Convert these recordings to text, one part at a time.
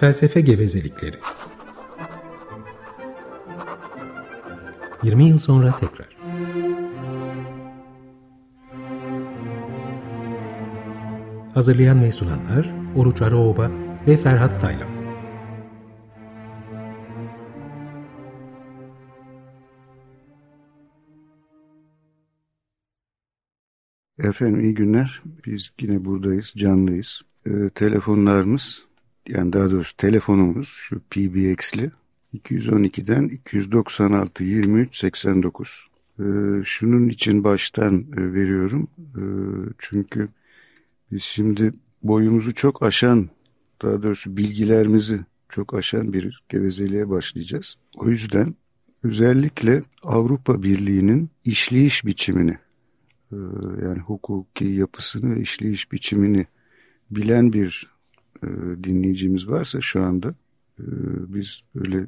Felsefe gevezelikleri. 20 yıl sonra tekrar. Hazırlayan ve sunanlar Oruç Araoba ve Ferhat Taylan. Efendim iyi günler. Biz yine buradayız, canlıyız. Ee, telefonlarımız, yani daha doğrusu telefonumuz şu PBX'li 212'den 296 23 89. Ee, şunun için baştan e, veriyorum. Ee, çünkü biz şimdi boyumuzu çok aşan, daha doğrusu bilgilerimizi çok aşan bir gevezeliğe başlayacağız. O yüzden özellikle Avrupa Birliği'nin işleyiş biçimini e, yani hukuki yapısını ve işleyiş biçimini bilen bir e, dinleyicimiz varsa şu anda e, biz böyle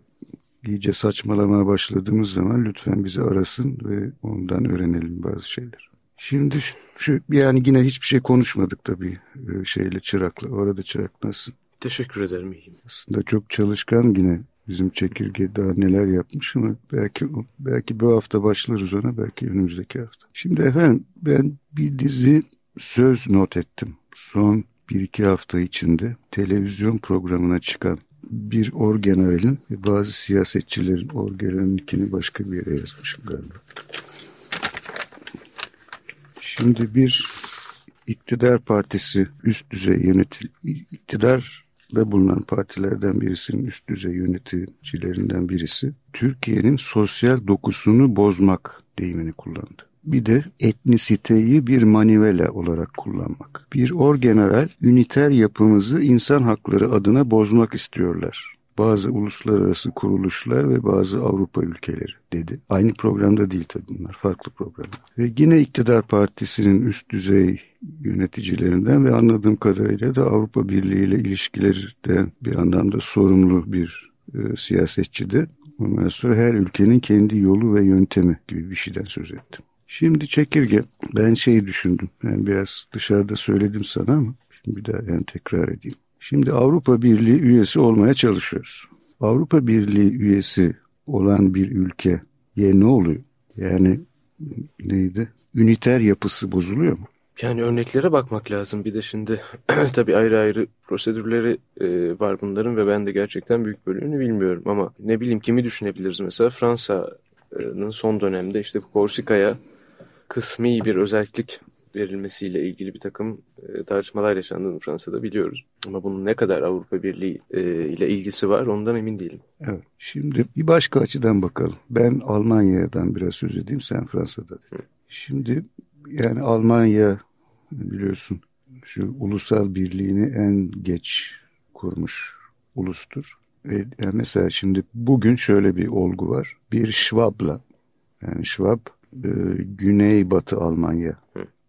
iyice saçmalamaya başladığımız zaman lütfen bizi arasın ve ondan öğrenelim bazı şeyler. Şimdi şu, şu yani yine hiçbir şey konuşmadık tabii e, şeyle çırakla. Orada çırak nasılsın? Teşekkür ederim iyiyim. Aslında çok çalışkan yine bizim çekirge daha neler yapmış ama belki belki bu hafta başlarız ona belki önümüzdeki hafta. Şimdi efendim ben bir dizi söz not ettim. Son bir iki hafta içinde televizyon programına çıkan bir orgeneralin bazı siyasetçilerin orgeneralinkini başka bir yere yazmışım galiba. Şimdi bir iktidar partisi üst düzey yönetil iktidarda bulunan partilerden birisinin üst düzey yöneticilerinden birisi Türkiye'nin sosyal dokusunu bozmak deyimini kullandı bir de etnisiteyi bir manivela olarak kullanmak. Bir orgeneral üniter yapımızı insan hakları adına bozmak istiyorlar. Bazı uluslararası kuruluşlar ve bazı Avrupa ülkeleri dedi. Aynı programda değil tabii bunlar farklı programlar. Ve yine iktidar partisinin üst düzey yöneticilerinden ve anladığım kadarıyla da Avrupa Birliği ile ilişkilerden bir anlamda sorumlu bir e, siyasetçi de ondan sonra her ülkenin kendi yolu ve yöntemi gibi bir şeyden söz ettim. Şimdi çekirge ben şeyi düşündüm. Yani biraz dışarıda söyledim sana ama şimdi bir daha yani tekrar edeyim. Şimdi Avrupa Birliği üyesi olmaya çalışıyoruz. Avrupa Birliği üyesi olan bir ülkeye ne oluyor? Yani neydi? Üniter yapısı bozuluyor mu? Yani örneklere bakmak lazım. Bir de şimdi tabii ayrı ayrı prosedürleri e, var bunların ve ben de gerçekten büyük bölümünü bilmiyorum. Ama ne bileyim kimi düşünebiliriz mesela Fransa'nın son dönemde işte Korsika'ya kısmi bir özellik verilmesiyle ilgili bir takım e, tartışmalar yaşandığını Fransa'da biliyoruz. Ama bunun ne kadar Avrupa Birliği e, ile ilgisi var ondan emin değilim. Evet. Şimdi bir başka açıdan bakalım. Ben Almanya'dan biraz söz edeyim, sen Fransa'da. Hı. Şimdi yani Almanya biliyorsun şu ulusal birliğini en geç kurmuş ulustur. Ve yani mesela şimdi bugün şöyle bir olgu var. Bir Schwab'la yani Schwab e, Güneybatı Almanya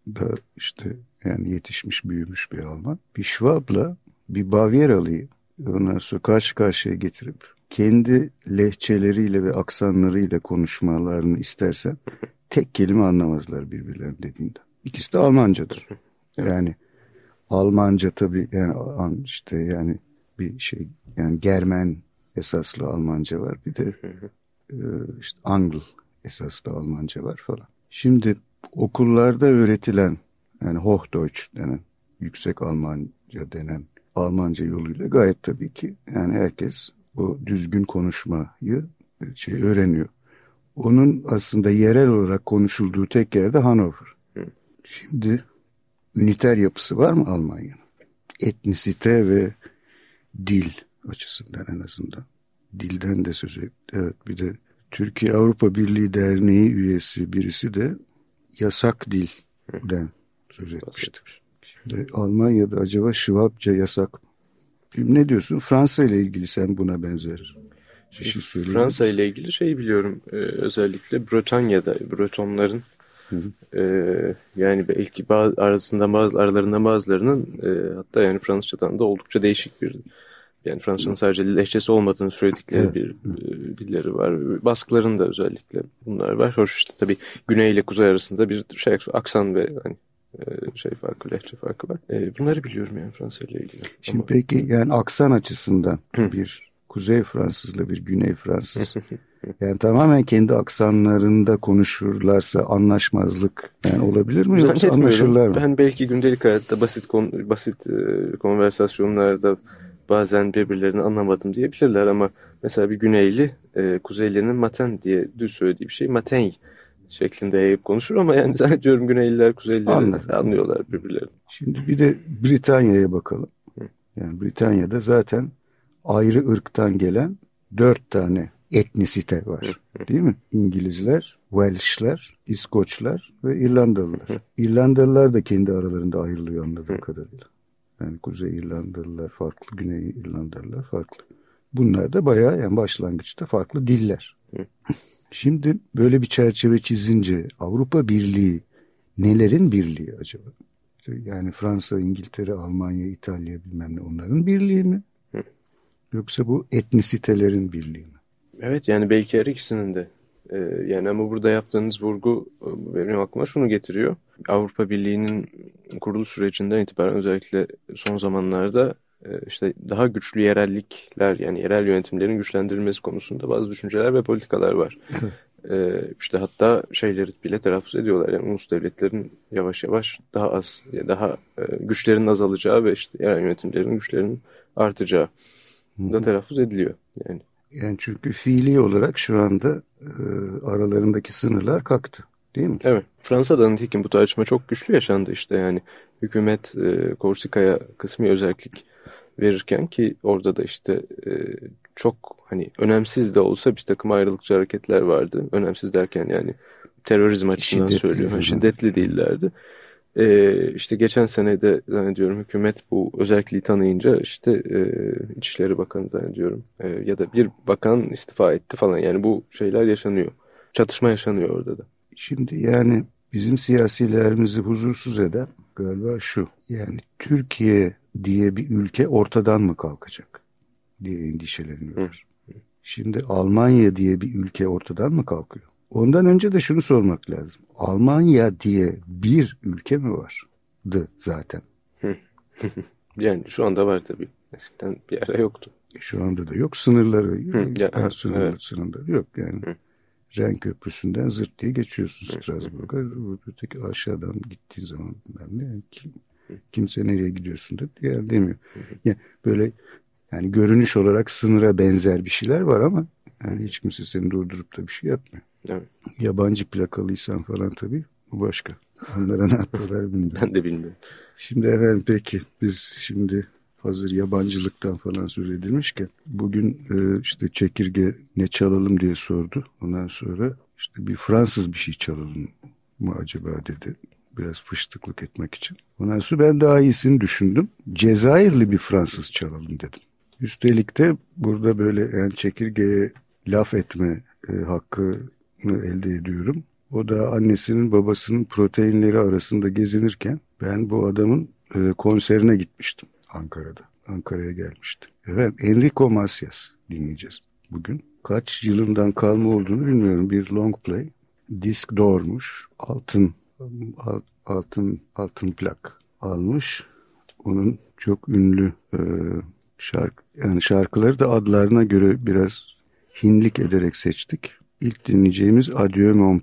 da işte yani yetişmiş büyümüş bir Alman. Bir Schwab'la bir Bavyeralı'yı sonra karşı karşıya getirip kendi lehçeleriyle ve aksanlarıyla konuşmalarını istersen tek kelime anlamazlar birbirlerinin dediğinde. İkisi de Almancadır. Yani Almanca tabii yani işte yani bir şey yani Germen esaslı Almanca var. Bir de e, işte Angl esaslı Almanca var falan. Şimdi okullarda öğretilen yani Hochdeutsch denen yüksek Almanca denen Almanca yoluyla gayet tabii ki yani herkes o düzgün konuşmayı şey öğreniyor. Onun aslında yerel olarak konuşulduğu tek yerde Hanover. Şimdi üniter yapısı var mı Almanya'nın? Etnisite ve dil açısından en azından. Dilden de söz et. Evet bir de Türkiye Avrupa Birliği Derneği üyesi birisi de yasak dilden söz etmiştir. Şimdi Almanya'da acaba Şivapça yasak mı? Ne diyorsun? Fransa ile ilgili sen buna benzer bir şey söyleyeyim. Fransa ile ilgili şey biliyorum. Ee, özellikle Bretanya'da Bretonların e, yani belki bazı, arasında bazı aralarında bazılarının e, hatta yani Fransızcadan da oldukça değişik bir yani Fransızcanın sadece lehçesi olmadığını söyledikleri evet. bir e, dilleri var. Baskıların da özellikle bunlar var. Hoş işte tabii güney ile kuzey arasında bir şey aksan ve hani e, şey farkı, lehçe farkı var. E, bunları biliyorum yani Fransa ile ilgili. Şimdi Ama... peki yani aksan açısından bir Kuzey Fransızla bir Güney Fransız yani tamamen kendi aksanlarında konuşurlarsa anlaşmazlık yani olabilir mi yoksa anlaşırlar mı? Ben belki gündelik hayatta basit kon, basit e, konversasyonlarda bazen birbirlerini anlamadım diyebilirler ama mesela bir Güneyli e, Kuzeyli'nin maten diye düz söylediği bir şey maten şeklinde yayıp konuşur ama yani zannediyorum Güneyliler Kuzeyliler Anlar. anlıyorlar birbirlerini. Şimdi bir de Britanya'ya bakalım. Yani Britanya'da zaten ayrı ırktan gelen dört tane etnisite var. Değil mi? İngilizler, Welshler, İskoçlar ve İrlandalılar. İrlandalılar da kendi aralarında ayrılıyor anladığım kadarıyla. Yani Kuzey İrlandalılar farklı, Güney İrlandalılar farklı. Bunlar da bayağı yani başlangıçta farklı diller. Şimdi böyle bir çerçeve çizince Avrupa Birliği nelerin birliği acaba? Yani Fransa, İngiltere, Almanya, İtalya bilmem ne onların birliği mi? Yoksa bu etnisitelerin birliği mi? Evet yani belki her ikisinin de. Ee, yani ama burada yaptığınız vurgu e, benim aklıma şunu getiriyor. Avrupa Birliği'nin kuruluş sürecinden itibaren özellikle son zamanlarda e, işte daha güçlü yerellikler yani yerel yönetimlerin güçlendirilmesi konusunda bazı düşünceler ve politikalar var. ee, işte hatta şeyleri bile telaffuz ediyorlar. Yani ulus devletlerin yavaş yavaş daha az, daha e, güçlerin azalacağı ve işte yerel yönetimlerin güçlerinin artacağı da telaffuz ediliyor. Yani. Yani çünkü fiili olarak şu anda e, aralarındaki sınırlar kalktı. Değil mi? Evet. Fransa'da nitekim bu tartışma çok güçlü yaşandı işte yani. Hükümet e, Korsika'ya kısmi özellik verirken ki orada da işte e, çok hani önemsiz de olsa bir takım ayrılıkçı hareketler vardı. Önemsiz derken yani terörizm açısından şiddetli söylüyorum. Şiddetli değillerdi. Ee, işte geçen senede zannediyorum hükümet bu özelliği tanıyınca işte e, İçişleri Bakanı zannediyorum e, ya da bir bakan istifa etti falan. Yani bu şeyler yaşanıyor. Çatışma yaşanıyor orada da. Şimdi yani bizim siyasilerimizi huzursuz eden galiba şu. Yani Türkiye diye bir ülke ortadan mı kalkacak diye endişeleniyorlar. Şimdi Almanya diye bir ülke ortadan mı kalkıyor? Ondan önce de şunu sormak lazım. Almanya diye bir ülke mi vardı zaten? yani şu anda var tabii. Eskiden bir ara yoktu. Şu anda da yok. Sınırları yok. Ya, ha, sınırları, evet. sınırları yok. Yani Hı. Ren Köprüsü'nden zırt diye geçiyorsun Strasbourg'a. Öteki aşağıdan gittiğin zaman ne kim, kimse nereye gidiyorsun da diye demiyor. Yani böyle yani görünüş olarak sınıra benzer bir şeyler var ama yani hiç kimse seni durdurup da bir şey yapmıyor. Evet. Yabancı plakalıysan falan tabii bu başka. Onlara ne yapıyorlar bilmiyorum. ben de bilmiyorum. Şimdi efendim peki biz şimdi hazır yabancılıktan falan söz edilmişken bugün e, işte çekirge ne çalalım diye sordu. Ondan sonra işte bir Fransız bir şey çalalım mı acaba dedi. Biraz fıştıklık etmek için. Ondan sonra ben daha iyisini düşündüm. Cezayirli bir Fransız çalalım dedim. Üstelik de burada böyle yani çekirgeye laf etme e, hakkını elde ediyorum. O da annesinin babasının proteinleri arasında gezinirken ben bu adamın e, konserine gitmiştim Ankara'da. Ankara'ya gelmişti. Evet Enrico Macias dinleyeceğiz bugün. Kaç yılından kalma olduğunu bilmiyorum. Bir long play. Disk doğurmuş. Altın altın altın plak almış. Onun çok ünlü e, şarkı yani şarkıları da adlarına göre biraz hinlik ederek seçtik. İlk dinleyeceğimiz Adieu Mon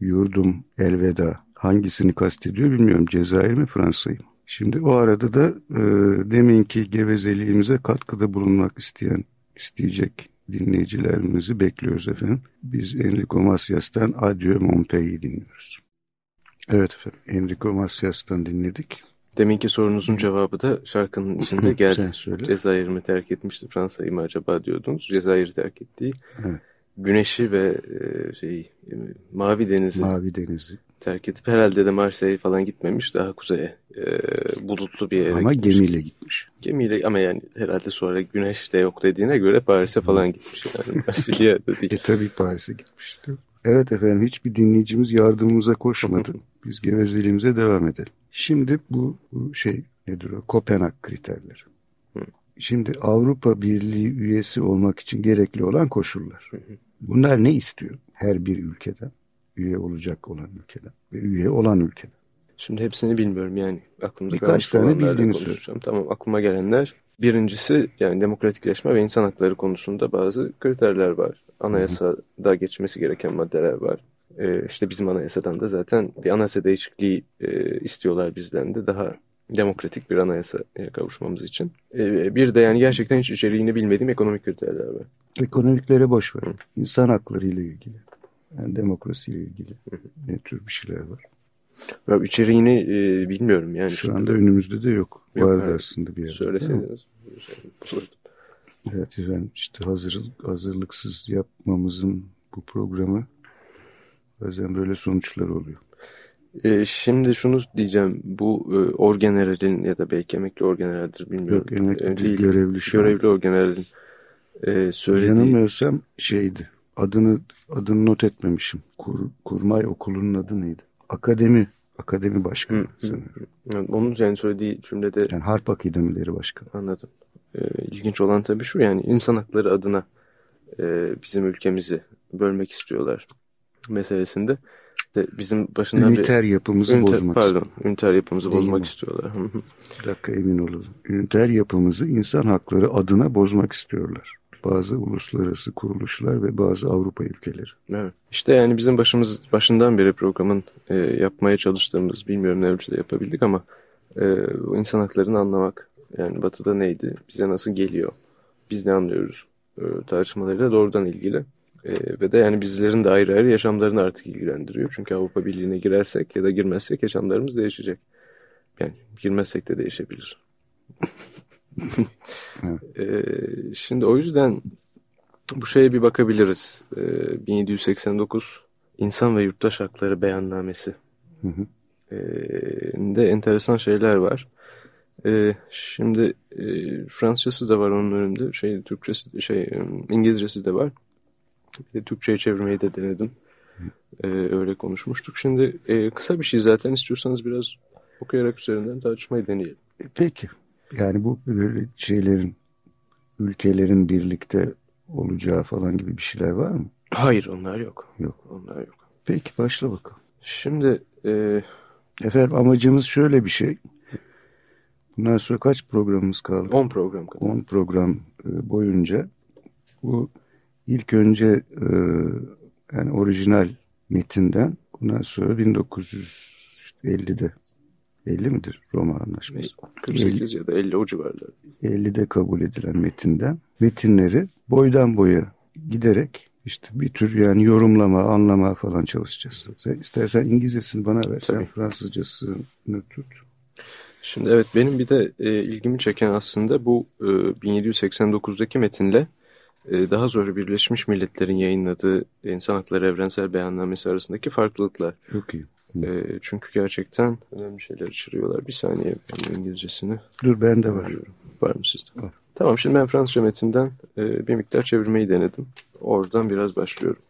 Yurdum Elveda. Hangisini kastediyor bilmiyorum. Cezayir mi Fransa'yı mı? Şimdi o arada da e, deminki gevezeliğimize katkıda bulunmak isteyen, isteyecek dinleyicilerimizi bekliyoruz efendim. Biz Enrico Macias'tan Adieu Mon Pais'i dinliyoruz. Evet efendim Enrico Macias'tan dinledik. Deminki sorunuzun cevabı da şarkının içinde geldi. Cezayir mi terk etmişti Fransa'yı mı acaba diyordunuz. Cezayir'i terk ettiği. Evet. Güneşi ve e, şey e, Mavi Denizi. Mavi Denizi. Terk edip herhalde de Marseille falan gitmemiş. Daha kuzeye e, bulutlu bir yere Ama gitmiş. gemiyle gitmiş. Gemiyle ama yani herhalde sonra güneş de yok dediğine göre Paris'e falan gitmiş. Yani Marsilya'da değil. e tabii Paris'e gitmiş. Evet efendim hiçbir dinleyicimiz yardımımıza koşmadı. Biz gevezeliğimize devam edelim. Şimdi bu, bu şey nedir o? Kopenhag kriterleri. Şimdi Avrupa Birliği üyesi olmak için gerekli olan koşullar. Bunlar ne istiyor? Her bir ülkeden, üye olacak olan ülkeden ve üye olan ülkeden. Şimdi hepsini bilmiyorum yani aklımda Birkaç tane bildiğini söyle. Tamam aklıma gelenler. Birincisi yani demokratikleşme ve insan hakları konusunda bazı kriterler var. Anayasada geçmesi gereken maddeler var. Ee, işte bizim anayasadan da zaten bir anayasa değişikliği e, istiyorlar bizden de daha demokratik bir anayasaya kavuşmamız için. Ee, bir de yani gerçekten hiç içeriğini bilmediğim ekonomik kriterler var. Ekonomiklere boş ver. İnsan hakları ile ilgili. Yani demokrasiyle ilgili ne tür bir şeyler var? Ya içeriğini e, bilmiyorum yani. Şu anda önümüzde de yok. yok Vardı hayır. aslında bir yerde. Söyleseydiniz. Evet ben işte hazır, hazırlıksız yapmamızın bu programı bazen böyle sonuçlar oluyor. E, şimdi şunu diyeceğim. Bu e, orgeneralin ya da belki emekli orgeneraldir bilmiyorum. Yok emekli e, değil, görevli şu Görevli orgeneralin e, söylediği... Yanılmıyorsam şeydi. Adını adını not etmemişim. Kur, kurmay okulunun adı neydi? Akademi Akademi Başkanı hı, sanıyorum. Hı. Onun yani söylediği cümlede... Yani Harp Akademileri Başkanı. Anladım. Ee, ilginç olan tabii şu yani insan hakları adına e, bizim ülkemizi bölmek istiyorlar meselesinde. De bizim başından üniter bir... yapımızı üniter, bozmak Pardon, üniter yapımızı Değil bozmak mi? istiyorlar. bir dakika emin olalım. Üniter yapımızı insan hakları adına bozmak istiyorlar bazı uluslararası kuruluşlar ve bazı Avrupa ülkeleri. Evet. İşte yani bizim başımız başından beri programın e, yapmaya çalıştığımız bilmiyorum ne ölçüde yapabildik ama e, insan haklarını anlamak yani batıda neydi bize nasıl geliyor biz ne anlıyoruz e, tartışmalarıyla doğrudan ilgili. E, ve de yani bizlerin de ayrı ayrı yaşamlarını artık ilgilendiriyor. Çünkü Avrupa Birliği'ne girersek ya da girmezsek yaşamlarımız değişecek. Yani girmezsek de değişebilir. ee, şimdi o yüzden bu şeye bir bakabiliriz. Ee, 1789 İnsan ve Yurttaş Hakları Beyannamesi. Hı hı. Ee, de enteresan şeyler var. Ee, şimdi e, Fransızcası da var onun önünde. Şey, Türkçesi, şey, İngilizcesi de var. Bir de Türkçe'ye çevirmeyi de denedim. Ee, öyle konuşmuştuk. Şimdi e, kısa bir şey zaten istiyorsanız biraz okuyarak üzerinden tartışmayı deneyelim. E, peki. Yani bu böyle şeylerin, ülkelerin birlikte olacağı falan gibi bir şeyler var mı? Hayır onlar yok. Yok. Onlar yok. Peki başla bakalım. Şimdi e... efendim amacımız şöyle bir şey. Bundan sonra kaç programımız kaldı? 10 program kaldı. 10 program e, boyunca bu ilk önce e, yani orijinal metinden ondan sonra 1950'de 50 midir Roma Anlaşması? 48 50, ya da 50 o civarlar. 50'de kabul edilen metinden metinleri boydan boya giderek işte bir tür yani yorumlama, anlama falan çalışacağız. Sen istersen İngilizcesini bana ver, sen Fransızcasını tut. Şimdi evet benim bir de e, ilgimi çeken aslında bu e, 1789'daki metinle e, daha sonra Birleşmiş Milletler'in yayınladığı İnsan Hakları Evrensel Beyannamesi arasındaki farklılıklar. Çok iyi. E, çünkü gerçekten önemli şeyler içeriyorlar. Bir saniye ben İngilizcesini. Dur ben de var. Var mı sizde? Var. Tamam şimdi ben Fransızca metinden e, bir miktar çevirmeyi denedim. Oradan biraz başlıyorum.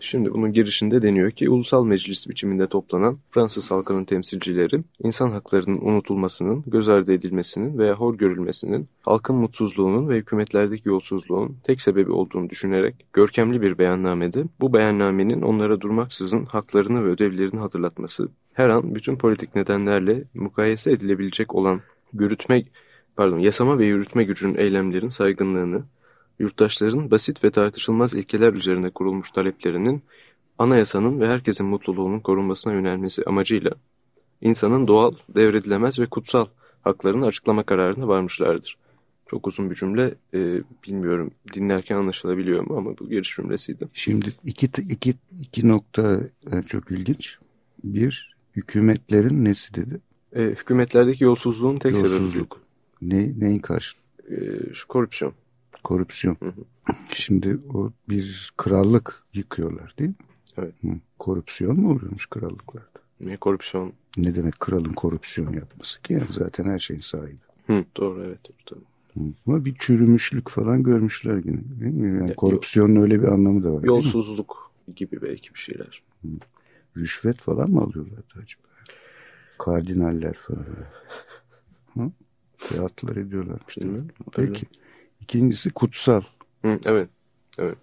Şimdi bunun girişinde deniyor ki ulusal meclis biçiminde toplanan Fransız halkının temsilcileri insan haklarının unutulmasının, göz ardı edilmesinin veya hor görülmesinin, halkın mutsuzluğunun ve hükümetlerdeki yolsuzluğun tek sebebi olduğunu düşünerek görkemli bir beyannamede bu beyannamenin onlara durmaksızın haklarını ve ödevlerini hatırlatması, her an bütün politik nedenlerle mukayese edilebilecek olan yürütme, pardon, yasama ve yürütme gücünün eylemlerin saygınlığını, yurttaşların basit ve tartışılmaz ilkeler üzerine kurulmuş taleplerinin anayasanın ve herkesin mutluluğunun korunmasına yönelmesi amacıyla insanın doğal, devredilemez ve kutsal haklarını açıklama kararına varmışlardır. Çok uzun bir cümle. E, bilmiyorum dinlerken anlaşılabiliyor mu ama bu giriş cümlesiydi. Şimdi iki, iki, iki nokta e, çok ilginç. Bir, hükümetlerin nesi dedi? E, hükümetlerdeki yolsuzluğun tek Yolsuzluk. sebebi. Ne, neyin karşı? E, korupsiyon korupsiyon. Hı hı. Şimdi o bir krallık yıkıyorlar değil mi? Evet. Hı. Korupsiyon mu oluyormuş krallıklarda? Ne korupsiyon? Ne demek kralın korupsiyon yapması ki? Yani zaten her şeyin sahibi. Hı, doğru evet. Doğru. Ama bir çürümüşlük falan görmüşler yine. Değil mi? Yani ya, korupsiyonun öyle bir anlamı da var. Yolsuzluk gibi belki bir şeyler. Hı. Rüşvet falan mı alıyorlar acaba? Kardinaller falan. Hı? Teatlar ediyorlarmış. Değil mi? Peki. İkincisi kutsal. Hı, evet. Evet.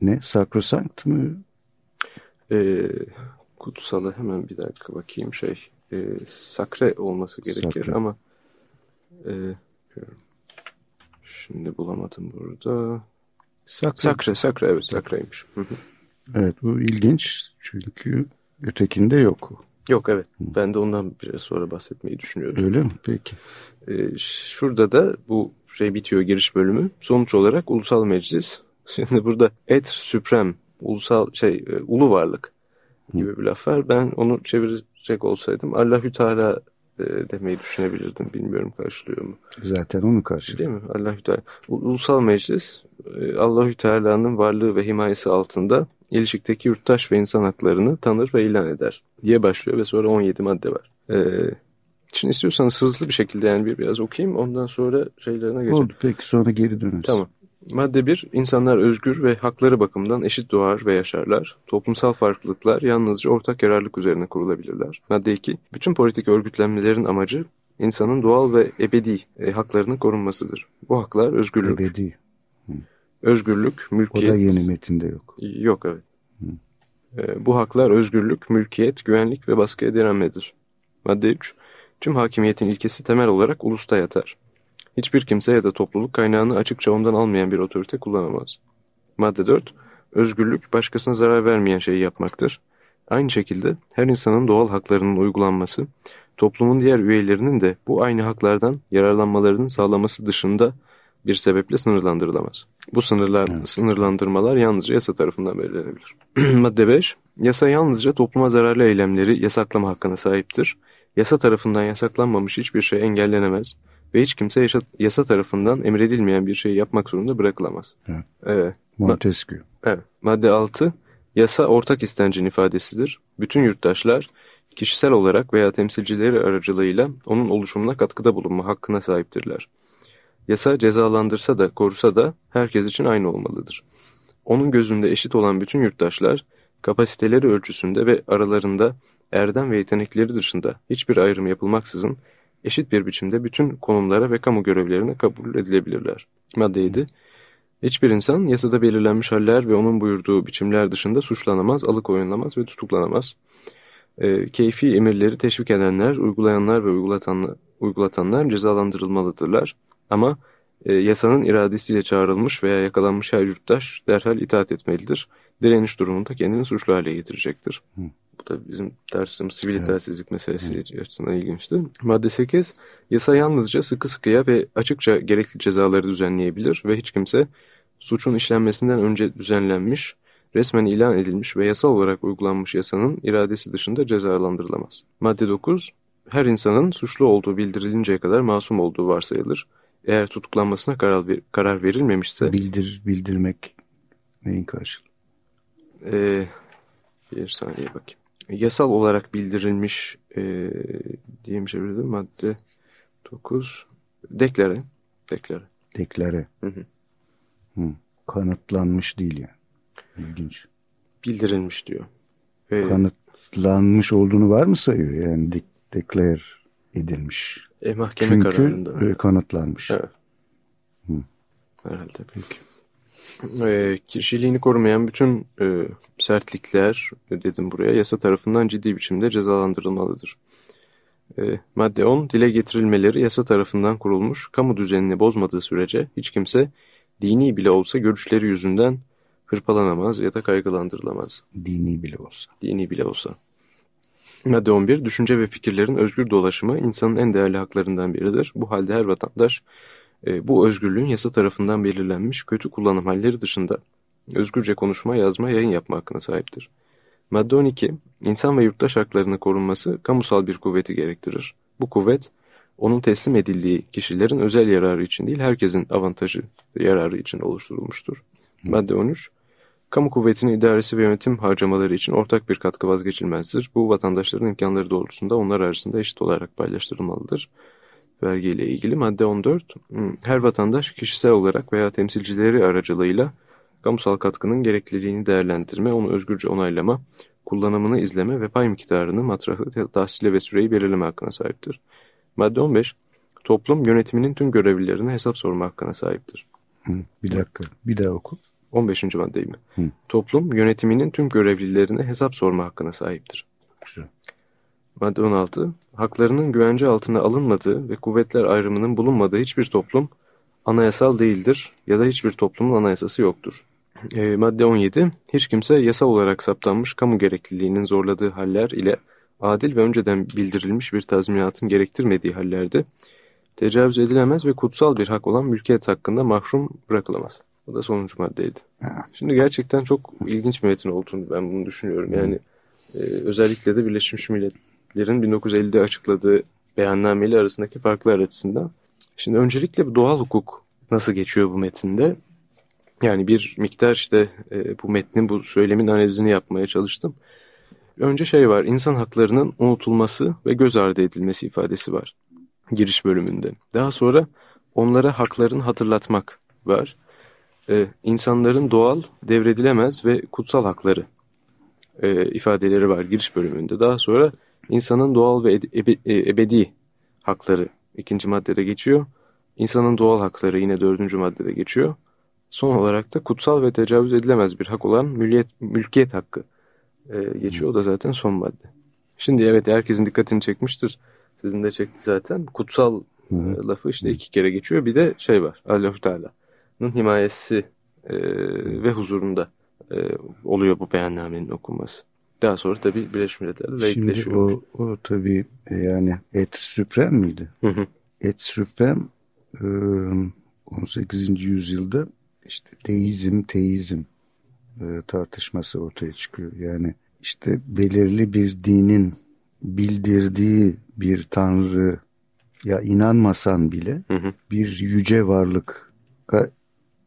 Ne? Sakrosankt mı? Ee, kutsalı hemen bir dakika bakayım şey e, sakre olması gerekir Sakre. ama e, şimdi bulamadım burada. Sakre. Sakre, sakre evet sakreymiş. Hı hı. Evet bu ilginç çünkü ötekinde yok. Yok evet ben de ondan biraz sonra bahsetmeyi düşünüyorum. Öyle mi? Peki. E, şurada da bu şey bitiyor giriş bölümü. Sonuç olarak ulusal meclis. Şimdi burada et suprem ulusal şey e, ulu varlık gibi bir laf var. Ben onu çevirecek olsaydım Allahü Teala e, demeyi düşünebilirdim. Bilmiyorum karşılıyor mu? Zaten onu karşı. Değil mi? Allahü Teala. Ulusal Meclis e, Allahü Teala'nın varlığı ve himayesi altında ilişikteki yurttaş ve insan haklarını tanır ve ilan eder diye başlıyor ve sonra 17 madde var. E, şimdi istiyorsanız hızlı bir şekilde yani bir biraz okuyayım ondan sonra şeylerine geçelim. Oldu peki sonra geri döneriz. Tamam. Madde 1. İnsanlar özgür ve hakları bakımından eşit doğar ve yaşarlar. Toplumsal farklılıklar yalnızca ortak yararlık üzerine kurulabilirler. Madde 2. Bütün politik örgütlenmelerin amacı insanın doğal ve ebedi e, haklarının korunmasıdır. Bu haklar özgürlük, Ebedi. özgürlük, O mülkiyet... da yeni metinde yok. Yok evet. E, bu haklar özgürlük, mülkiyet, güvenlik ve baskıya direnmedir. Madde 3. Tüm hakimiyetin ilkesi temel olarak ulusta yatar. Hiçbir kimse ya da topluluk kaynağını açıkça ondan almayan bir otorite kullanamaz. Madde 4. Özgürlük başkasına zarar vermeyen şeyi yapmaktır. Aynı şekilde her insanın doğal haklarının uygulanması, toplumun diğer üyelerinin de bu aynı haklardan yararlanmalarının sağlaması dışında bir sebeple sınırlandırılamaz. Bu sınırlar, sınırlandırmalar yalnızca yasa tarafından belirlenebilir. Madde 5. Yasa yalnızca topluma zararlı eylemleri yasaklama hakkına sahiptir. Yasa tarafından yasaklanmamış hiçbir şey engellenemez ve hiç kimse yaşa- yasa tarafından emredilmeyen bir şeyi yapmak zorunda bırakılamaz. Evet. Evet. Montesquieu. Evet. Madde 6. Yasa ortak istencin ifadesidir. Bütün yurttaşlar kişisel olarak veya temsilcileri aracılığıyla onun oluşumuna katkıda bulunma hakkına sahiptirler. Yasa cezalandırsa da korusa da herkes için aynı olmalıdır. Onun gözünde eşit olan bütün yurttaşlar kapasiteleri ölçüsünde ve aralarında erdem ve yetenekleri dışında hiçbir ayrım yapılmaksızın eşit bir biçimde bütün konumlara ve kamu görevlerine kabul edilebilirler. Madde 7. Hiçbir insan yasada belirlenmiş haller ve onun buyurduğu biçimler dışında suçlanamaz, alıkoyunlamaz ve tutuklanamaz. E, keyfi emirleri teşvik edenler, uygulayanlar ve uygulatanlar, uygulatanlar cezalandırılmalıdırlar. Ama e, yasanın iradesiyle çağrılmış veya yakalanmış her yurttaş derhal itaat etmelidir. Direniş durumunda kendini suçlu hale getirecektir. Hı. Bu da bizim dersimiz sivil itaatsizlik meselesi açısından ilginçti. Madde 8. Yasa yalnızca sıkı sıkıya ve açıkça gerekli cezaları düzenleyebilir ve hiç kimse suçun işlenmesinden önce düzenlenmiş, resmen ilan edilmiş ve yasal olarak uygulanmış yasanın iradesi dışında cezalandırılamaz. Madde 9. Her insanın suçlu olduğu bildirilinceye kadar masum olduğu varsayılır. Eğer tutuklanmasına karar, karar verilmemişse Bildir, bildirmek neyin karşılığı? Ee, bir saniye bakayım. Yasal olarak bildirilmiş e, diye mi çevirdim? Madde 9. Deklare. Deklare. Deklare. Hı hı. Hı. Kanıtlanmış değil yani. İlginç. Bildirilmiş diyor. Ee, Kanıtlanmış olduğunu var mı sayıyor? Yani de, declare edilmiş. e, mahkeme Çünkü kararında. e, kanıtlanmış. Evet. Hı. Herhalde peki. Ee, kişiliğini korumayan bütün e, sertlikler e, dedim buraya yasa tarafından ciddi biçimde cezalandırılmalıdır. E, madde 10 dile getirilmeleri yasa tarafından kurulmuş kamu düzenini bozmadığı sürece hiç kimse dini bile olsa görüşleri yüzünden hırpalanamaz ya da kaygılandırılamaz. Dini bile olsa. Dini bile olsa. Madde 11. Düşünce ve fikirlerin özgür dolaşımı insanın en değerli haklarından biridir. Bu halde her vatandaş e, bu özgürlüğün yasa tarafından belirlenmiş kötü kullanım halleri dışında özgürce konuşma, yazma, yayın yapma hakkına sahiptir. Madde 12. İnsan ve yurttaş haklarının korunması kamusal bir kuvveti gerektirir. Bu kuvvet onun teslim edildiği kişilerin özel yararı için değil herkesin avantajı yararı için oluşturulmuştur. Madde 13. Kamu kuvvetinin idaresi ve yönetim harcamaları için ortak bir katkı vazgeçilmezdir. Bu vatandaşların imkanları doğrultusunda onlar arasında eşit olarak paylaştırılmalıdır. Vergi ile ilgili madde 14. hmm, Her vatandaş kişisel olarak veya temsilcileri aracılığıyla kamusal katkının gerekliliğini değerlendirme, onu özgürce onaylama, kullanımını izleme ve pay miktarını, matrahı, tahsili ve süreyi belirleme hakkına sahiptir. Madde 15. Toplum yönetiminin tüm görevlilerine hesap sorma hakkına sahiptir. Hı. Bir dakika. Bir daha oku. 15. maddeyi mi? Hı. Toplum yönetiminin tüm görevlilerine hesap sorma hakkına sahiptir. Güzel. Madde 16. Haklarının güvence altına alınmadığı ve kuvvetler ayrımının bulunmadığı hiçbir toplum anayasal değildir ya da hiçbir toplumun anayasası yoktur. E, madde 17. Hiç kimse yasal olarak saptanmış kamu gerekliliğinin zorladığı haller ile adil ve önceden bildirilmiş bir tazminatın gerektirmediği hallerde tecavüz edilemez ve kutsal bir hak olan mülkiyet hakkında mahrum bırakılamaz. Bu da sonuncu maddeydi. Şimdi gerçekten çok ilginç bir metin olduğunu ben bunu düşünüyorum. Yani e, özellikle de Birleşmiş Milletler'in 1950'de açıkladığı beyannameyle arasındaki farklar açısından. Şimdi öncelikle bu doğal hukuk nasıl geçiyor bu metinde? Yani bir miktar işte e, bu metnin bu söylemin analizini yapmaya çalıştım. Önce şey var insan haklarının unutulması ve göz ardı edilmesi ifadesi var giriş bölümünde. Daha sonra onlara haklarını hatırlatmak var. Ee, insanların doğal, devredilemez ve kutsal hakları e, ifadeleri var giriş bölümünde. Daha sonra insanın doğal ve ebe, e, ebedi hakları ikinci maddede geçiyor. İnsanın doğal hakları yine dördüncü maddede geçiyor. Son olarak da kutsal ve tecavüz edilemez bir hak olan mülkiyet, mülkiyet hakkı e, geçiyor. O da zaten son madde. Şimdi evet herkesin dikkatini çekmiştir. Sizin de çekti zaten. Kutsal Hı -hı. lafı işte iki kere geçiyor. Bir de şey var. Allah-u Teala'nın himayesi e, ve huzurunda e, oluyor bu beyannamenin okunması. Daha sonra tabii Birleşmiş Milletler'de Şimdi o, o tabii e, yani et süprem miydi? Hı hı. Et süprem 18. yüzyılda işte deizm, teizm tartışması ortaya çıkıyor. Yani işte belirli bir dinin bildirdiği bir tanrı ya inanmasan bile hı hı. bir yüce varlık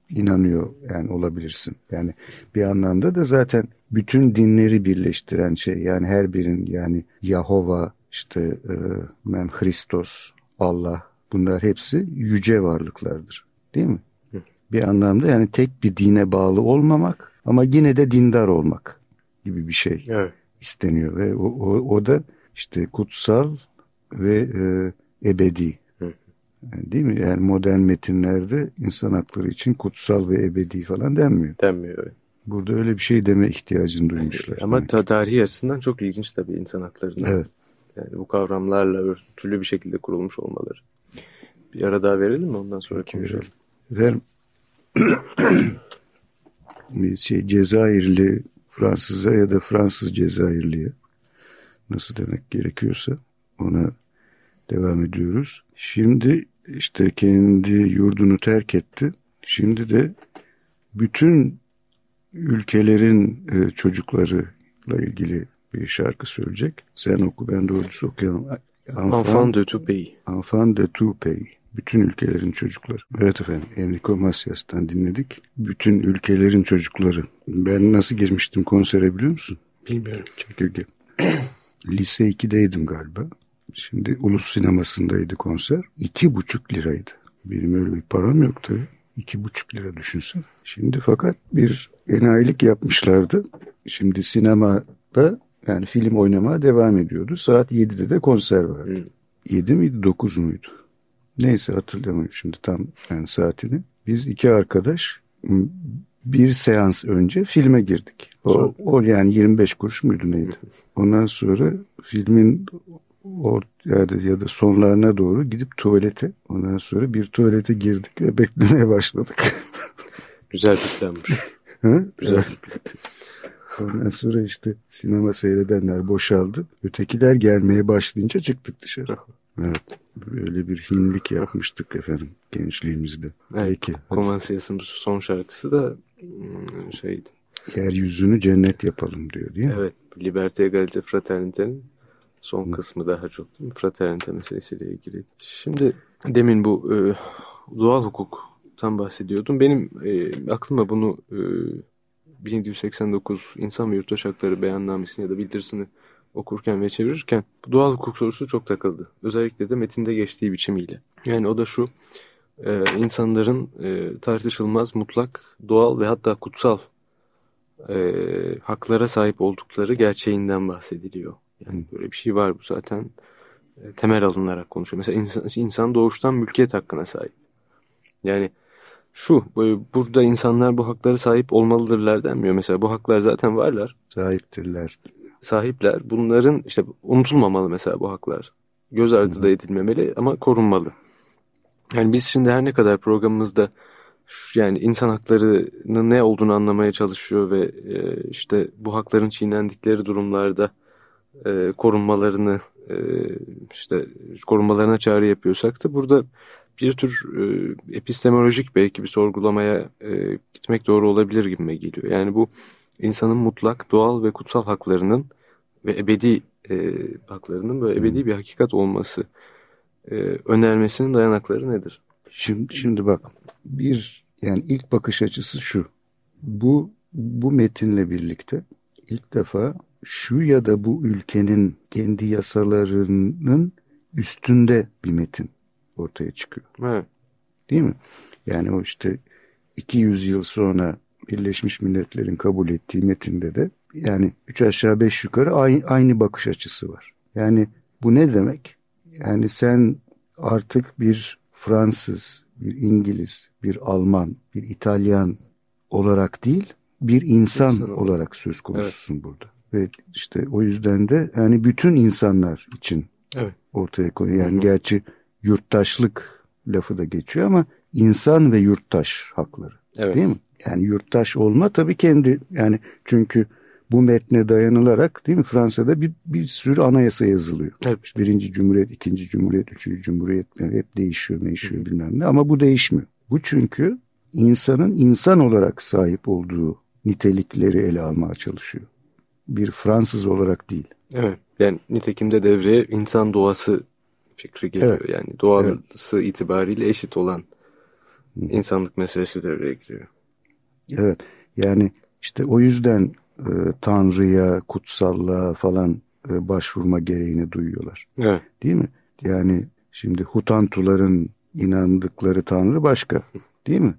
inanıyor yani olabilirsin. Yani bir anlamda da zaten bütün dinleri birleştiren şey yani her birin yani Yahova işte e, Mem Hristos Allah bunlar hepsi yüce varlıklardır. Değil mi? Hı. Bir anlamda yani tek bir dine bağlı olmamak ama yine de dindar olmak gibi bir şey evet. isteniyor ve o, o, o da işte kutsal ve e, ebedi. Yani değil mi? Yani modern metinlerde insan hakları için kutsal ve ebedi falan denmiyor. Denmiyor. Burada öyle bir şey deme ihtiyacını duymuşlar. Ama ta tarihi açısından çok ilginç tabii insan haklarının. Evet. Yani bu kavramlarla örtülü bir şekilde kurulmuş olmaları. Bir ara daha verelim mi ondan sonra Peki, konuşalım. Ver. bir şey Cezayirli Fransız'a ya da Fransız Cezayirli'ye nasıl demek gerekiyorsa ona devam ediyoruz. Şimdi işte kendi yurdunu terk etti. Şimdi de bütün ülkelerin e, çocuklarıyla ilgili bir şarkı söyleyecek. Sen oku ben doğrusu okuyalım. Enfant de tout pays. Enfant de tout pays. Bütün ülkelerin çocukları. Evet efendim Enrico Macias'tan dinledik. Bütün ülkelerin çocukları. Ben nasıl girmiştim konsere biliyor musun? Bilmiyorum. Çekirge. Lise 2'deydim galiba. Şimdi Ulus Sineması'ndaydı konser. İki buçuk liraydı. Benim öyle bir param yoktu. İki buçuk lira düşünsün. Şimdi fakat bir enayilik yapmışlardı. Şimdi sinemada yani film oynamaya devam ediyordu. Saat 7'de de konser vardı. Hmm. 7 miydi 9 muydu? Neyse hatırlamıyorum şimdi tam yani saatini. Biz iki arkadaş bir seans önce filme girdik. O, o yani 25 kuruş muydu neydi? Ondan sonra filmin or, yani ya da sonlarına doğru gidip tuvalete ondan sonra bir tuvalete girdik ve beklemeye başladık. Güzel bir planmış. Güzel. Ondan sonra işte sinema seyredenler boşaldı. Ötekiler gelmeye başlayınca çıktık dışarı. Evet. Böyle bir hinlik yapmıştık efendim gençliğimizde. Evet, Peki. Komansiyas'ın son şarkısı da hmm, şeydi. Yeryüzünü cennet yapalım diyor değil mi? Evet. Liberté, Egalite, Fraternite'nin son Hı. kısmı daha çok değil mi? Fraternite meselesiyle ilgili. Şimdi demin bu e, doğal hukuktan bahsediyordum. Benim e, aklıma bunu e, 1789 İnsan ve Yurttaş Hakları Beyannamesini ya da bildirisini okurken ve çevirirken bu doğal hukuk sorusu çok takıldı. Özellikle de metinde geçtiği biçimiyle. Yani o da şu, e, insanların e, tartışılmaz, mutlak, doğal ve hatta kutsal e, haklara sahip oldukları gerçeğinden bahsediliyor. Yani böyle bir şey var bu zaten e, temel alınarak konuşuyor. Mesela insan, insan doğuştan mülkiyet hakkına sahip. Yani şu burada insanlar bu haklara sahip olmalıdırlar denmiyor. Mesela bu haklar zaten varlar. Sahiptirler. Sahipler. Bunların işte unutulmamalı mesela bu haklar. Göz ardı da edilmemeli ama korunmalı. Yani biz şimdi her ne kadar programımızda yani insan haklarının ne olduğunu anlamaya çalışıyor ve e, işte bu hakların çiğnendikleri durumlarda e, korunmalarını e, işte korunmalarına çağrı yapıyorsak da burada bir tür e, epistemolojik belki bir sorgulamaya e, gitmek doğru olabilir gibime geliyor. Yani bu insanın mutlak, doğal ve kutsal haklarının ve ebedi e, haklarının böyle ebedi bir hakikat olması e, önermesinin dayanakları nedir? Şimdi, şimdi bak bir yani ilk bakış açısı şu. Bu bu metinle birlikte ilk defa şu ya da bu ülkenin kendi yasalarının üstünde bir metin ortaya çıkıyor. Evet. Değil mi? Yani o işte 200 yıl sonra Birleşmiş Milletler'in kabul ettiği metinde de yani üç aşağı beş yukarı aynı, aynı bakış açısı var. Yani bu ne demek? Yani sen artık bir Fransız, bir İngiliz, bir Alman, bir İtalyan olarak değil, bir insan, insan olarak söz konususun evet. burada. Ve işte o yüzden de yani bütün insanlar için evet. ortaya koyuyor. Yani Hı -hı. gerçi yurttaşlık lafı da geçiyor ama insan ve yurttaş hakları. Evet. Değil mi? Yani yurttaş olma tabii kendi yani çünkü bu metne dayanılarak değil mi Fransa'da bir, bir sürü anayasa yazılıyor. Evet. İşte birinci cumhuriyet, ikinci cumhuriyet, üçüncü cumhuriyet hep değişiyor, değişiyor bilmem ne ama bu değişmiyor. Bu çünkü insanın insan olarak sahip olduğu nitelikleri ele almaya çalışıyor. Bir Fransız olarak değil. Evet. Yani nitekimde devreye insan doğası fikri geliyor. Evet. Yani doğası evet. itibariyle eşit olan insanlık meselesi devreye giriyor. Evet. Yani işte o yüzden e, Tanrı'ya, kutsallığa falan e, başvurma gereğini duyuyorlar. Evet. Değil mi? Yani şimdi Hutantuların inandıkları Tanrı başka. Değil mi?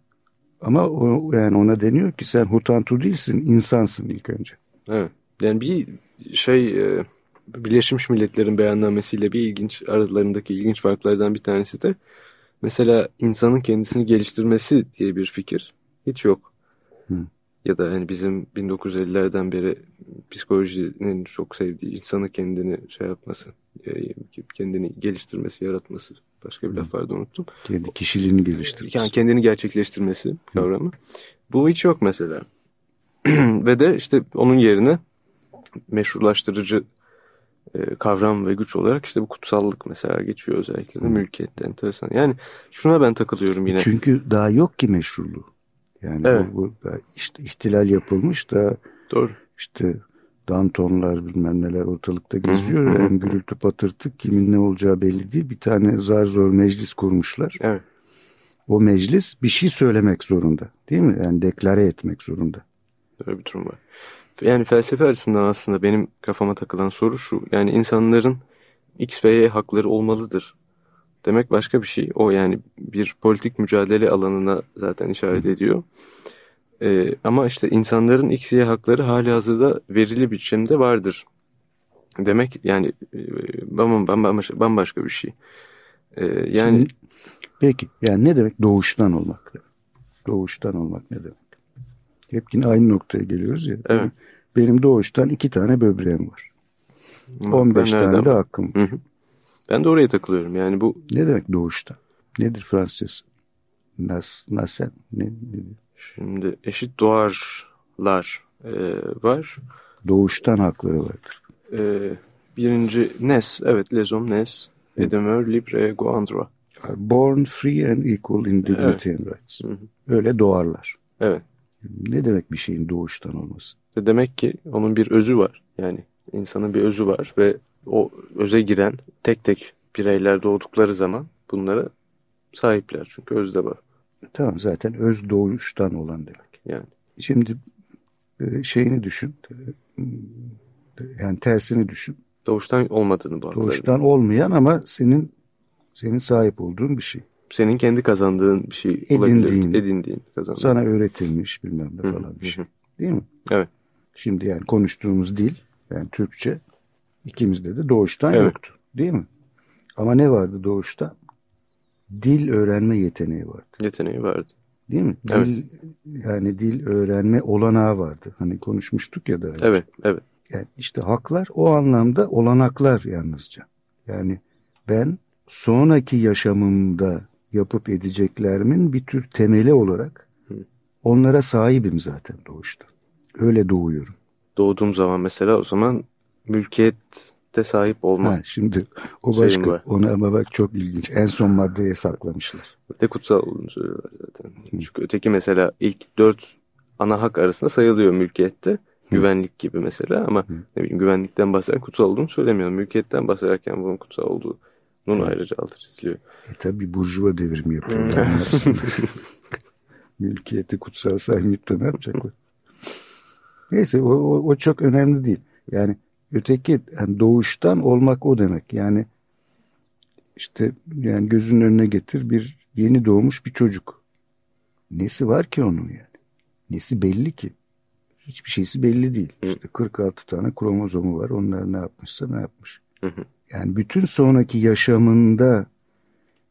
Ama o, yani ona deniyor ki sen Hutantu değilsin, insansın ilk önce. Evet. Yani bir şey e, Birleşmiş Milletler'in beyannamesiyle bir ilginç aralarındaki ilginç farklardan bir tanesi de mesela insanın kendisini geliştirmesi diye bir fikir hiç yok. Hı. Ya da hani bizim 1950'lerden beri psikolojinin çok sevdiği insanı kendini şey yapması, e, kendini geliştirmesi, yaratması. Başka bir laf vardı unuttum. Kendi kişiliğini geliştirmesi. Yani kendini gerçekleştirmesi kavramı. Hı. Bu hiç yok mesela. Ve de işte onun yerine meşrulaştırıcı kavram ve güç olarak işte bu kutsallık mesela geçiyor özellikle de mülkiyette enteresan. Yani şuna ben takılıyorum yine. Çünkü daha yok ki meşruluğu. Yani evet. bu, bu işte ihtilal yapılmış da Doğru. işte Dantonlar bilmem neler ortalıkta geziyor. yani gürültü patırtı kimin ne olacağı belli değil. Bir tane zar zor meclis kurmuşlar. Evet. O meclis bir şey söylemek zorunda. Değil mi? Yani deklare etmek zorunda. Öyle bir durum var. Yani felsefe açısından aslında benim kafama takılan soru şu. Yani insanların X ve Y hakları olmalıdır. Demek başka bir şey. O yani bir politik mücadele alanına zaten işaret ediyor. Ee, ama işte insanların X, Y hakları hali hazırda verili biçimde vardır. Demek yani e, bambaşka, bambaşka bir şey. Ee, yani Şimdi, Peki yani ne demek doğuştan olmak? Doğuştan olmak ne demek? Hep yine aynı noktaya geliyoruz ya. Evet. Benim doğuştan iki tane böbreğim var. Bak, 15 tane de hakkım. Hı hı. Ben de oraya takılıyorum. Yani bu ne demek doğuştan? Nedir Fransızcası? Nas, nasen ne, ne? Şimdi eşit doğarlar e, var. Doğuştan hakları vardır. E, birinci Nes, evet hommes nes et demeure libre ego droit. Born free and equal in dignity evet. and rights. Hı hı. Öyle doğarlar. Evet. Ne demek bir şeyin doğuştan olması? Demek ki onun bir özü var. Yani insanın bir özü var ve o öze giren tek tek bireyler doğdukları zaman bunlara sahipler. Çünkü özde var. Tamam zaten öz doğuştan olan demek. Yani. Şimdi e, şeyini düşün. Yani tersini düşün. Doğuştan olmadığını bu Doğuştan olmayan ama senin senin sahip olduğun bir şey senin kendi kazandığın bir şey edindiğin, olabilir. Edindiğin, kazandığın. Sana öğretilmiş bilmem ne falan bir şey. Değil mi? Evet. Şimdi yani konuştuğumuz dil, yani Türkçe ikimizde de doğuştan evet. yoktu. Değil mi? Ama ne vardı doğuşta? Dil öğrenme yeteneği vardı. Yeteneği vardı. Değil mi? Evet. Dil yani dil öğrenme olanağı vardı. Hani konuşmuştuk ya da. önce. Evet, evet. Yani işte haklar o anlamda olanaklar yalnızca. Yani ben sonraki yaşamımda yapıp edeceklerimin bir tür temeli olarak Hı. onlara sahibim zaten doğuşta. Öyle doğuyorum. Doğduğum zaman mesela o zaman mülkiyette sahip olma. Ha, şimdi o başka. var. Onu ama bak çok ilginç. En son maddeye saklamışlar. de kutsal olduğunu söylüyorlar zaten. Çünkü öteki mesela ilk dört ana hak arasında sayılıyor mülkiyette. Güvenlik gibi mesela ama ne bileyim güvenlikten bahsederken kutsal olduğunu söylemiyor. Mülkiyetten bahsederken bunun kutsal olduğu bunun ayrıca altı çiziliyor. E tabi burjuva devrimi yapıyorlar. Mülkiyeti kutsal saymayıp da ne yapacaklar? Neyse o, o, o çok önemli değil. Yani öteki yani doğuştan olmak o demek. Yani işte yani gözünün önüne getir bir yeni doğmuş bir çocuk. Nesi var ki onun yani? Nesi belli ki? Hiçbir şeysi belli değil. İşte 46 tane kromozomu var. Onlar ne yapmışsa ne yapmış. Yani bütün sonraki yaşamında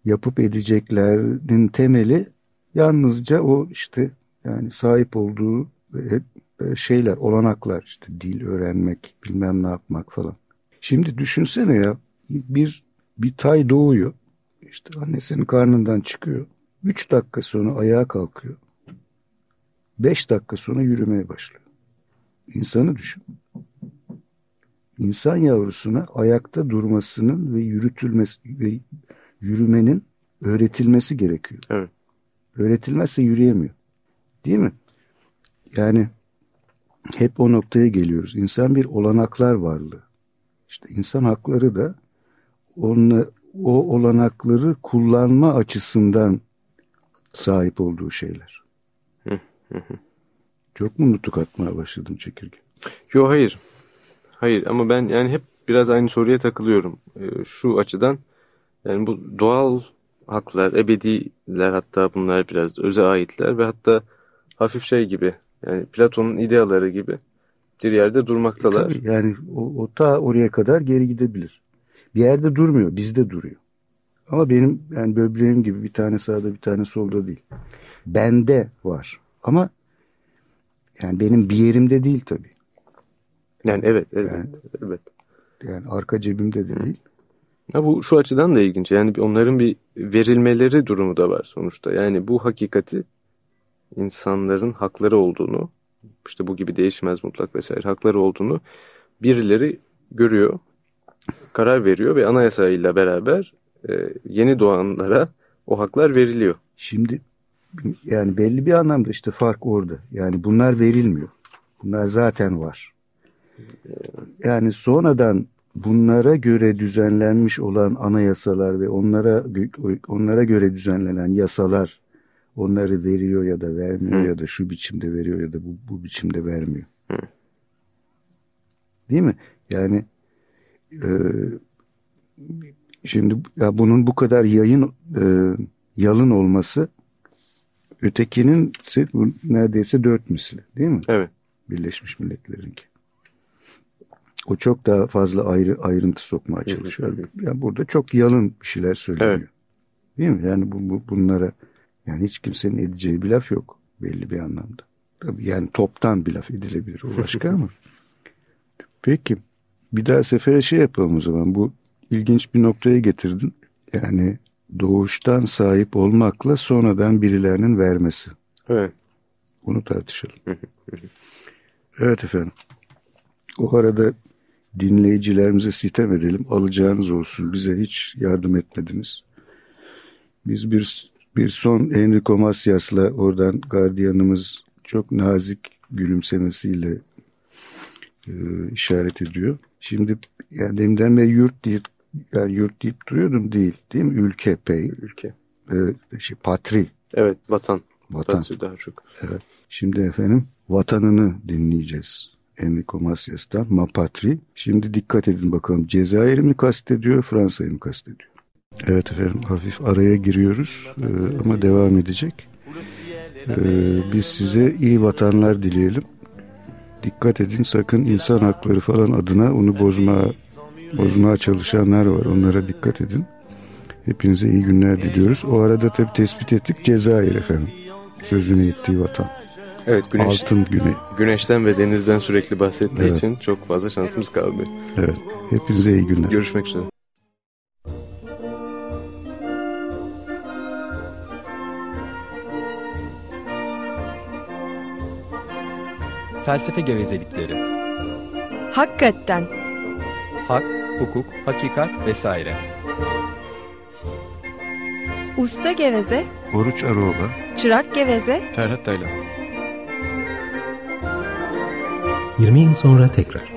yapıp edeceklerin temeli yalnızca o işte yani sahip olduğu e, şeyler, olanaklar işte dil öğrenmek, bilmem ne yapmak falan. Şimdi düşünsene ya bir bir tay doğuyor. İşte annesinin karnından çıkıyor. Üç dakika sonra ayağa kalkıyor. Beş dakika sonra yürümeye başlıyor. İnsanı düşün. İnsan yavrusuna ayakta durmasının ve yürütülmesi ve yürümenin öğretilmesi gerekiyor. Evet. Öğretilmezse yürüyemiyor. Değil mi? Yani hep o noktaya geliyoruz. İnsan bir olanaklar varlığı. İşte insan hakları da onunla, o olanakları kullanma açısından sahip olduğu şeyler. Çok mu nutuk atmaya başladım çekirge? Yo hayır. Hayır ama ben yani hep biraz aynı soruya takılıyorum. Ee, şu açıdan yani bu doğal haklar, ebediler hatta bunlar biraz öze aitler ve hatta hafif şey gibi yani Platon'un ideaları gibi bir yerde durmaktalar. Tabii yani o, o ta oraya kadar geri gidebilir. Bir yerde durmuyor, bizde duruyor. Ama benim yani böbreğim gibi bir tane sağda bir tane solda değil. Bende var. Ama yani benim bir yerimde değil tabii. Yani evet, evet, Yani- evet. Yani arka cebimde de değil. Ha, bu şu açıdan da ilginç. Yani onların bir verilmeleri durumu da var sonuçta. Yani bu hakikati insanların hakları olduğunu, işte bu gibi değişmez mutlak vesaire hakları olduğunu birileri görüyor, karar veriyor ve anayasayla beraber e, yeni doğanlara o haklar veriliyor. Şimdi yani belli bir anlamda işte fark orada. Yani bunlar verilmiyor. Bunlar zaten var. Yani sonradan bunlara göre düzenlenmiş olan anayasalar ve onlara onlara göre düzenlenen yasalar onları veriyor ya da vermiyor Hı. ya da şu biçimde veriyor ya da bu, bu biçimde vermiyor. Hı. Değil mi? Yani e, şimdi ya bunun bu kadar yayın e, yalın olması ötekinin neredeyse dört misli değil mi? Evet. Birleşmiş Milletler'inki. O çok daha fazla ayrı ayrıntı sokmaya çalışıyor. Yani burada çok yalın bir şeyler söyleniyor. Evet. Değil mi? Yani bu, bu bunlara yani hiç kimsenin edeceği bir laf yok belli bir anlamda. Tabii yani toptan bir laf edilebilir o başka ama. Peki bir daha sefere şey yapalım o zaman. Bu ilginç bir noktaya getirdin. Yani doğuştan sahip olmakla sonradan birilerinin vermesi. Evet. Bunu tartışalım. evet efendim. O arada dinleyicilerimize sitem edelim. Alacağınız olsun. Bize hiç yardım etmediniz. Biz bir bir son Enrico Macias'la oradan gardiyanımız çok nazik gülümsemesiyle e, işaret ediyor. Şimdi yani deminden beri yurt deyip, yani yurt deyip duruyordum değil. Değil mi? Ülke, pey, Ülke. e, şey, patri, Evet. Vatan. vatan. Vatan. Daha çok. Şimdi efendim vatanını dinleyeceğiz. Enrico Macias'tan Ma Patri. Şimdi dikkat edin bakalım Cezayir'i mi kastediyor Fransa'yı mı kastediyor? Evet efendim hafif araya giriyoruz ee, ama devam edecek. Ee, biz size iyi vatanlar dileyelim. Dikkat edin sakın insan hakları falan adına onu bozmaya, bozmaya çalışanlar var. Onlara dikkat edin. Hepinize iyi günler diliyoruz. O arada tabii tespit ettik Cezayir efendim. sözünü ettiği vatan. Evet güneş, Altın güney. güneşten ve denizden sürekli bahsettiği Evet. için çok fazla şansımız kalmıyor. Evet. Hepinize iyi günler. Görüşmek üzere. Felsefe gevezelikleri. Hakikaten. Hak, hukuk, hakikat vesaire. Usta geveze, Oruç Aroğla. çırak geveze, Ferhat Taylan. 20 yıl sonra tekrar.